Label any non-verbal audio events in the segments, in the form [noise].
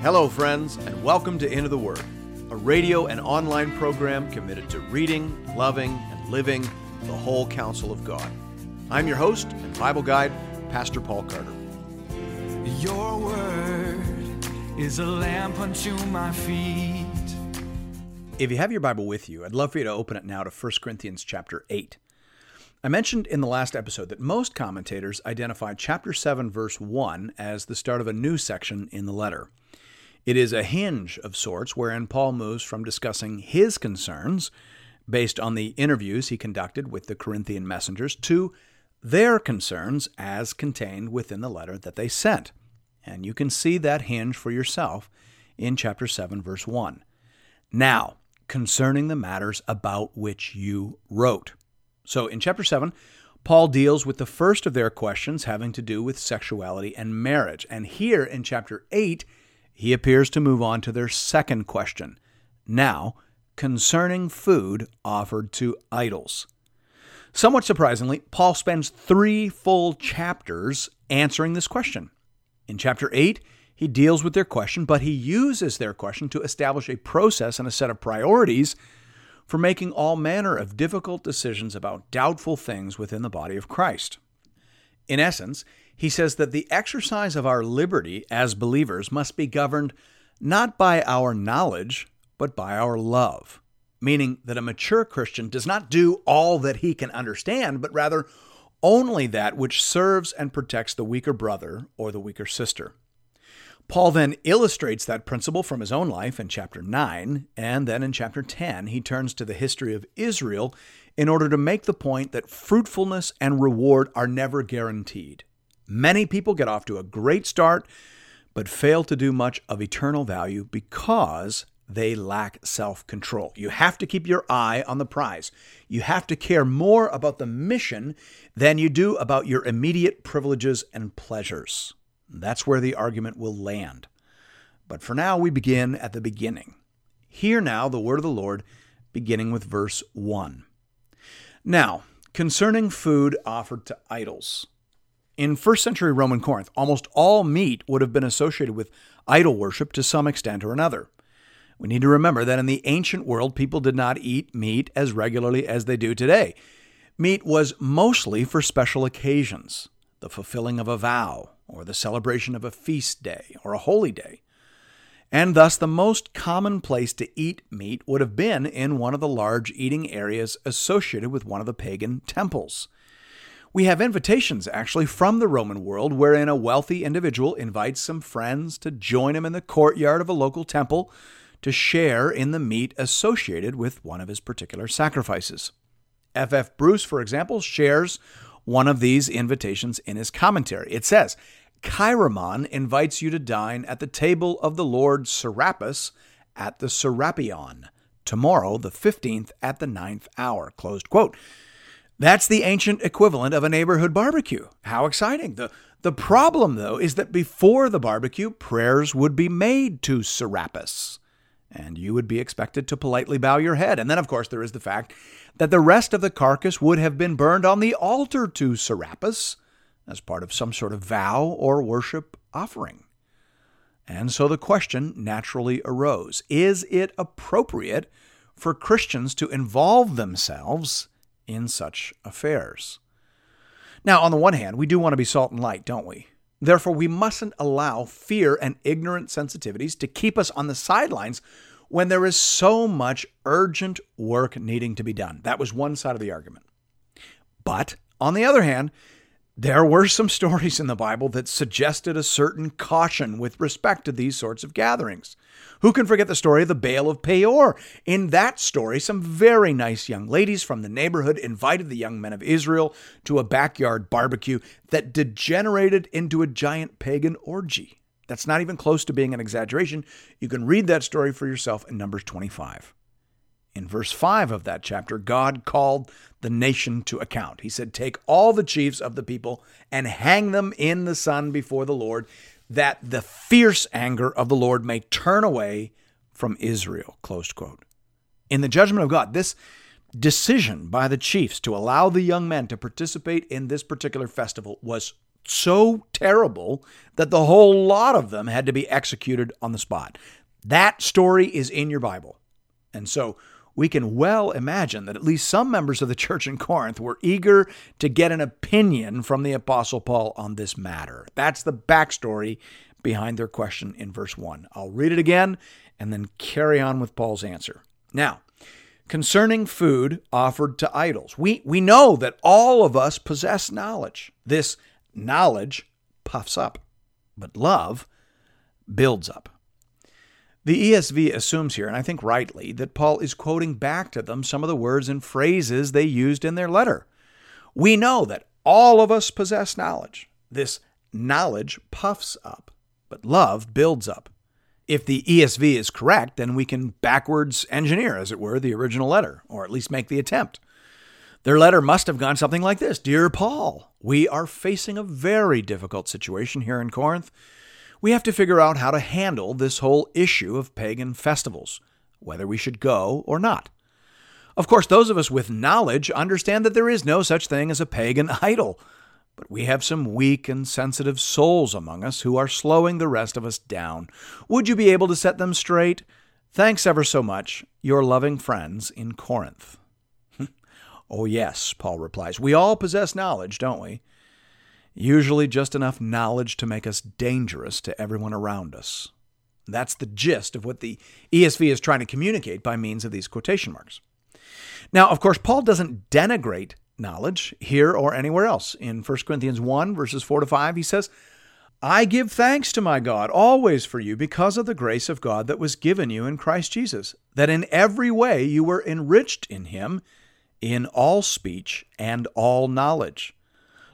Hello, friends, and welcome to Into the Word, a radio and online program committed to reading, loving, and living the whole counsel of God. I'm your host and Bible guide, Pastor Paul Carter. Your word is a lamp unto my feet. If you have your Bible with you, I'd love for you to open it now to 1 Corinthians chapter 8. I mentioned in the last episode that most commentators identify chapter 7, verse 1 as the start of a new section in the letter. It is a hinge of sorts wherein Paul moves from discussing his concerns, based on the interviews he conducted with the Corinthian messengers, to their concerns as contained within the letter that they sent. And you can see that hinge for yourself in chapter 7, verse 1. Now, concerning the matters about which you wrote. So in chapter 7, Paul deals with the first of their questions having to do with sexuality and marriage. And here in chapter 8, he appears to move on to their second question. Now, concerning food offered to idols. Somewhat surprisingly, Paul spends three full chapters answering this question. In chapter 8, he deals with their question, but he uses their question to establish a process and a set of priorities for making all manner of difficult decisions about doubtful things within the body of Christ. In essence, he says that the exercise of our liberty as believers must be governed not by our knowledge, but by our love, meaning that a mature Christian does not do all that he can understand, but rather only that which serves and protects the weaker brother or the weaker sister. Paul then illustrates that principle from his own life in chapter 9, and then in chapter 10, he turns to the history of Israel in order to make the point that fruitfulness and reward are never guaranteed. Many people get off to a great start, but fail to do much of eternal value because they lack self control. You have to keep your eye on the prize. You have to care more about the mission than you do about your immediate privileges and pleasures. That's where the argument will land. But for now, we begin at the beginning. Hear now the word of the Lord, beginning with verse 1. Now, concerning food offered to idols. In first century Roman Corinth, almost all meat would have been associated with idol worship to some extent or another. We need to remember that in the ancient world, people did not eat meat as regularly as they do today. Meat was mostly for special occasions, the fulfilling of a vow, or the celebration of a feast day or a holy day. And thus, the most common place to eat meat would have been in one of the large eating areas associated with one of the pagan temples. We have invitations actually from the Roman world wherein a wealthy individual invites some friends to join him in the courtyard of a local temple to share in the meat associated with one of his particular sacrifices. F. F. Bruce, for example, shares one of these invitations in his commentary. It says, Chaeremon invites you to dine at the table of the Lord Serapis at the Serapion, tomorrow, the 15th, at the ninth hour. Closed quote. That's the ancient equivalent of a neighborhood barbecue. How exciting. The, the problem, though, is that before the barbecue, prayers would be made to Serapis, and you would be expected to politely bow your head. And then, of course, there is the fact that the rest of the carcass would have been burned on the altar to Serapis as part of some sort of vow or worship offering. And so the question naturally arose Is it appropriate for Christians to involve themselves in such affairs? Now, on the one hand, we do want to be salt and light, don't we? Therefore, we mustn't allow fear and ignorant sensitivities to keep us on the sidelines when there is so much urgent work needing to be done. That was one side of the argument. But on the other hand, there were some stories in the Bible that suggested a certain caution with respect to these sorts of gatherings. Who can forget the story of the Baal of Peor? In that story, some very nice young ladies from the neighborhood invited the young men of Israel to a backyard barbecue that degenerated into a giant pagan orgy. That's not even close to being an exaggeration. You can read that story for yourself in Numbers 25. In verse 5 of that chapter, God called the nation to account. He said, Take all the chiefs of the people and hang them in the sun before the Lord, that the fierce anger of the Lord may turn away from Israel. Closed quote. In the judgment of God, this decision by the chiefs to allow the young men to participate in this particular festival was so terrible that the whole lot of them had to be executed on the spot. That story is in your Bible. And so we can well imagine that at least some members of the church in Corinth were eager to get an opinion from the Apostle Paul on this matter. That's the backstory behind their question in verse 1. I'll read it again and then carry on with Paul's answer. Now, concerning food offered to idols, we, we know that all of us possess knowledge. This knowledge puffs up, but love builds up. The ESV assumes here, and I think rightly, that Paul is quoting back to them some of the words and phrases they used in their letter. We know that all of us possess knowledge. This knowledge puffs up but love builds up. If the ESV is correct, then we can backwards engineer, as it were, the original letter, or at least make the attempt. Their letter must have gone something like this Dear Paul, we are facing a very difficult situation here in Corinth. We have to figure out how to handle this whole issue of pagan festivals, whether we should go or not. Of course, those of us with knowledge understand that there is no such thing as a pagan [laughs] idol. But we have some weak and sensitive souls among us who are slowing the rest of us down. Would you be able to set them straight? Thanks ever so much, your loving friends in Corinth. [laughs] oh, yes, Paul replies. We all possess knowledge, don't we? Usually just enough knowledge to make us dangerous to everyone around us. That's the gist of what the ESV is trying to communicate by means of these quotation marks. Now, of course, Paul doesn't denigrate knowledge here or anywhere else. In 1 Corinthians 1, verses 4 to 5, he says, I give thanks to my God always for you because of the grace of God that was given you in Christ Jesus, that in every way you were enriched in him in all speech and all knowledge.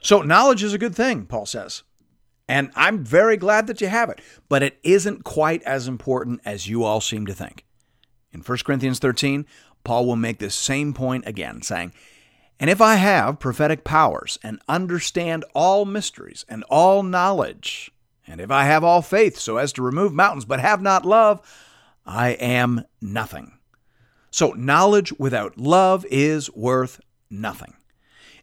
So, knowledge is a good thing, Paul says. And I'm very glad that you have it, but it isn't quite as important as you all seem to think. In 1 Corinthians 13, Paul will make this same point again, saying, and if I have prophetic powers and understand all mysteries and all knowledge, and if I have all faith so as to remove mountains but have not love, I am nothing. So, knowledge without love is worth nothing.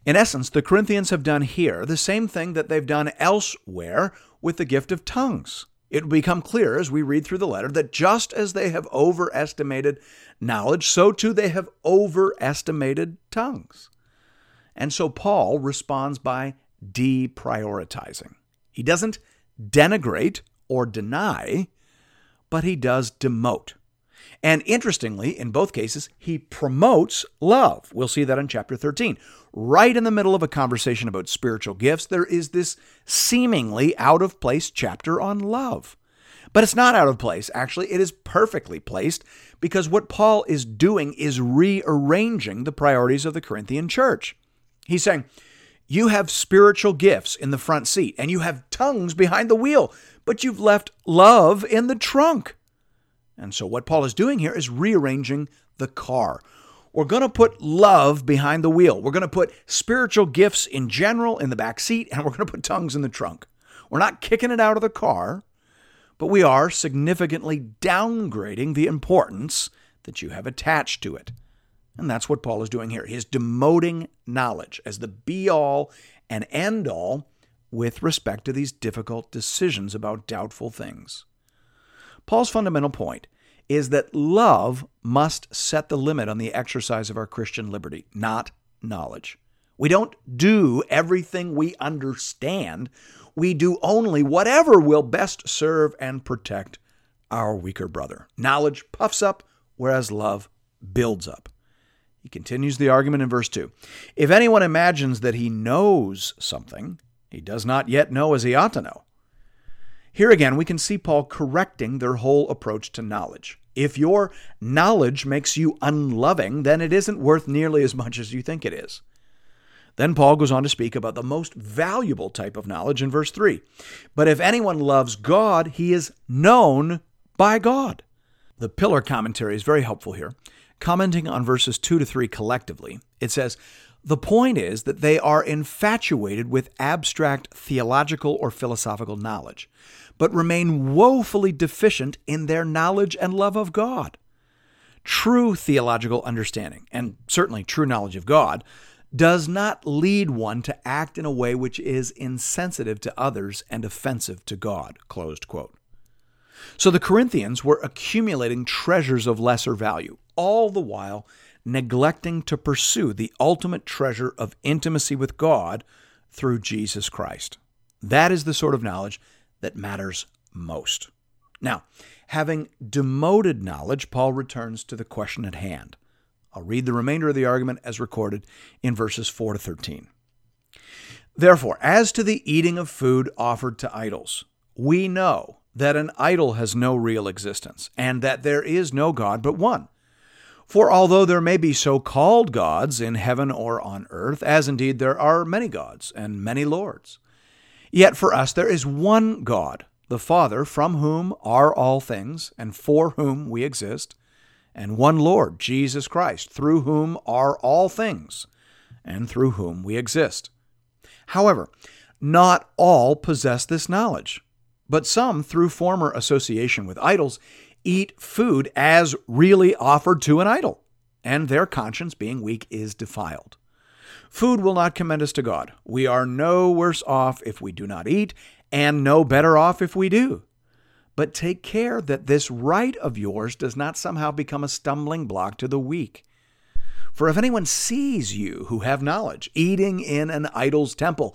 In essence, the Corinthians have done here the same thing that they've done elsewhere with the gift of tongues. It will become clear as we read through the letter that just as they have overestimated knowledge, so too they have overestimated tongues. And so Paul responds by deprioritizing. He doesn't denigrate or deny, but he does demote. And interestingly, in both cases, he promotes love. We'll see that in chapter 13. Right in the middle of a conversation about spiritual gifts, there is this seemingly out of place chapter on love. But it's not out of place. Actually, it is perfectly placed because what Paul is doing is rearranging the priorities of the Corinthian church. He's saying, You have spiritual gifts in the front seat and you have tongues behind the wheel, but you've left love in the trunk. And so, what Paul is doing here is rearranging the car. We're going to put love behind the wheel. We're going to put spiritual gifts in general in the back seat, and we're going to put tongues in the trunk. We're not kicking it out of the car, but we are significantly downgrading the importance that you have attached to it. And that's what Paul is doing here. He's demoting knowledge as the be all and end all with respect to these difficult decisions about doubtful things. Paul's fundamental point is that love must set the limit on the exercise of our Christian liberty, not knowledge. We don't do everything we understand. We do only whatever will best serve and protect our weaker brother. Knowledge puffs up, whereas love builds up. He continues the argument in verse 2. If anyone imagines that he knows something, he does not yet know as he ought to know. Here again, we can see Paul correcting their whole approach to knowledge. If your knowledge makes you unloving, then it isn't worth nearly as much as you think it is. Then Paul goes on to speak about the most valuable type of knowledge in verse 3. But if anyone loves God, he is known by God. The pillar commentary is very helpful here. Commenting on verses 2 to 3 collectively, it says, The point is that they are infatuated with abstract theological or philosophical knowledge, but remain woefully deficient in their knowledge and love of God. True theological understanding, and certainly true knowledge of God, does not lead one to act in a way which is insensitive to others and offensive to God. So the Corinthians were accumulating treasures of lesser value, all the while neglecting to pursue the ultimate treasure of intimacy with God through Jesus Christ. That is the sort of knowledge that matters most. Now, having demoted knowledge, Paul returns to the question at hand. I'll read the remainder of the argument as recorded in verses 4 to 13. Therefore, as to the eating of food offered to idols, we know that an idol has no real existence, and that there is no God but one. For although there may be so called gods in heaven or on earth, as indeed there are many gods and many lords, yet for us there is one God, the Father, from whom are all things, and for whom we exist and one Lord, Jesus Christ, through whom are all things, and through whom we exist. However, not all possess this knowledge, but some, through former association with idols, eat food as really offered to an idol, and their conscience, being weak, is defiled. Food will not commend us to God. We are no worse off if we do not eat, and no better off if we do. But take care that this right of yours does not somehow become a stumbling block to the weak. For if anyone sees you who have knowledge eating in an idol's temple,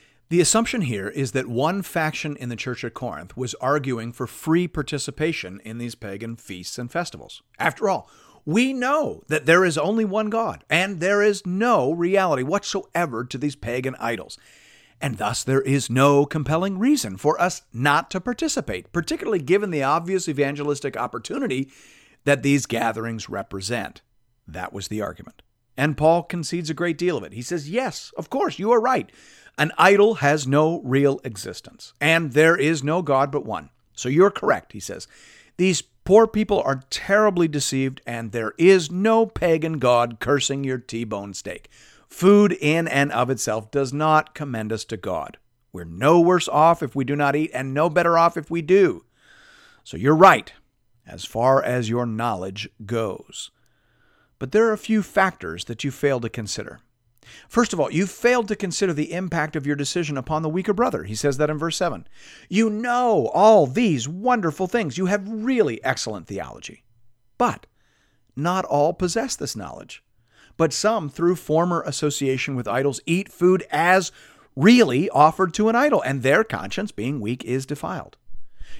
the assumption here is that one faction in the church at Corinth was arguing for free participation in these pagan feasts and festivals. After all, we know that there is only one God, and there is no reality whatsoever to these pagan idols and thus there is no compelling reason for us not to participate, particularly given the obvious evangelistic opportunity that these gatherings represent. That was the argument. And Paul concedes a great deal of it. He says, Yes, of course, you are right. An idol has no real existence, and there is no God but one. So you're correct, he says. These poor people are terribly deceived, and there is no pagan God cursing your T bone steak. Food in and of itself does not commend us to God. We're no worse off if we do not eat, and no better off if we do. So you're right, as far as your knowledge goes. But there are a few factors that you fail to consider. First of all, you failed to consider the impact of your decision upon the weaker brother. He says that in verse 7. You know all these wonderful things. You have really excellent theology. But not all possess this knowledge but some, through former association with idols, eat food as really offered to an idol, and their conscience, being weak, is defiled.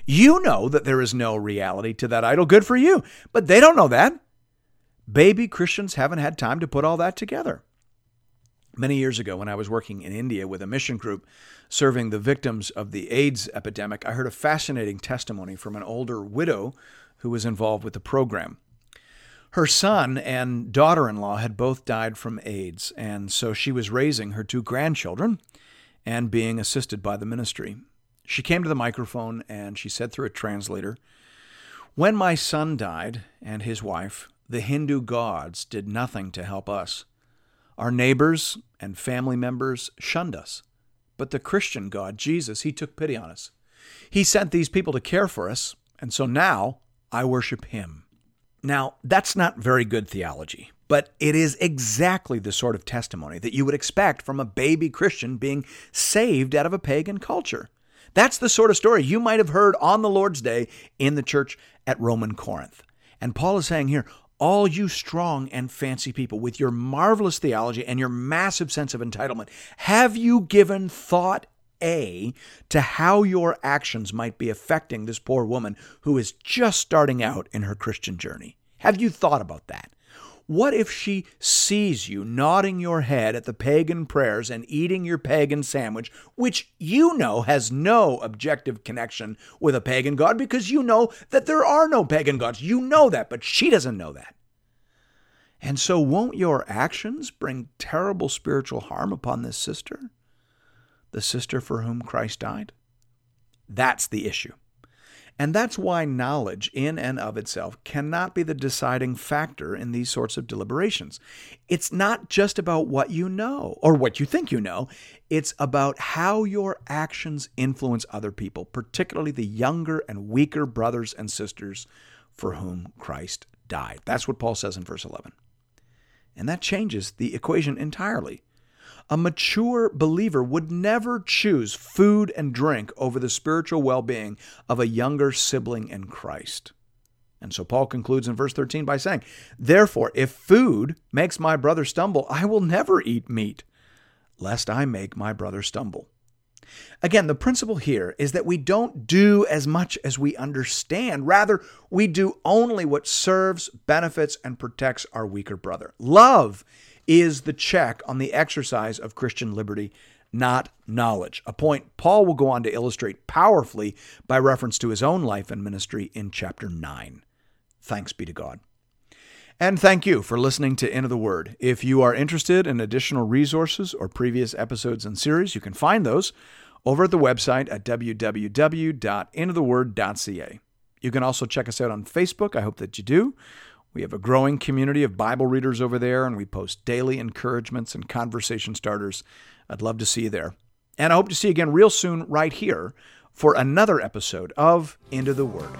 You know that there is no reality to that idol. Good for you. But they don't know that. Baby Christians haven't had time to put all that together. Many years ago, when I was working in India with a mission group serving the victims of the AIDS epidemic, I heard a fascinating testimony from an older widow who was involved with the program. Her son and daughter in law had both died from AIDS, and so she was raising her two grandchildren and being assisted by the ministry. She came to the microphone and she said through a translator, When my son died and his wife, the Hindu gods did nothing to help us. Our neighbors and family members shunned us. But the Christian God, Jesus, he took pity on us. He sent these people to care for us, and so now I worship him. Now, that's not very good theology, but it is exactly the sort of testimony that you would expect from a baby Christian being saved out of a pagan culture. That's the sort of story you might have heard on the Lord's Day in the church at Roman Corinth. And Paul is saying here, all you strong and fancy people with your marvelous theology and your massive sense of entitlement, have you given thought a, to how your actions might be affecting this poor woman who is just starting out in her Christian journey. Have you thought about that? What if she sees you nodding your head at the pagan prayers and eating your pagan sandwich, which you know has no objective connection with a pagan god because you know that there are no pagan gods? You know that, but she doesn't know that. And so, won't your actions bring terrible spiritual harm upon this sister? the sister for whom Christ died? That's the issue. And that's why knowledge in and of itself cannot be the deciding factor in these sorts of deliberations. It's not just about what you know or what you think you know, it's about how your actions influence other people, particularly the younger and weaker brothers and sisters for whom Christ died. That's what Paul says in verse 11. And that changes the equation entirely. A mature believer would never choose food and drink over the spiritual well being of a younger sibling in Christ. And so Paul concludes in verse 13 by saying, Therefore, if food makes my brother stumble, I will never eat meat, lest I make my brother stumble. Again, the principle here is that we don't do as much as we understand. Rather, we do only what serves, benefits, and protects our weaker brother. Love is the check on the exercise of Christian liberty, not knowledge. A point Paul will go on to illustrate powerfully by reference to his own life and ministry in chapter 9. Thanks be to God. And thank you for listening to Into the Word. If you are interested in additional resources or previous episodes and series, you can find those over at the website at www.intotheword.ca. You can also check us out on Facebook. I hope that you do. We have a growing community of Bible readers over there, and we post daily encouragements and conversation starters. I'd love to see you there. And I hope to see you again real soon, right here, for another episode of Into the Word.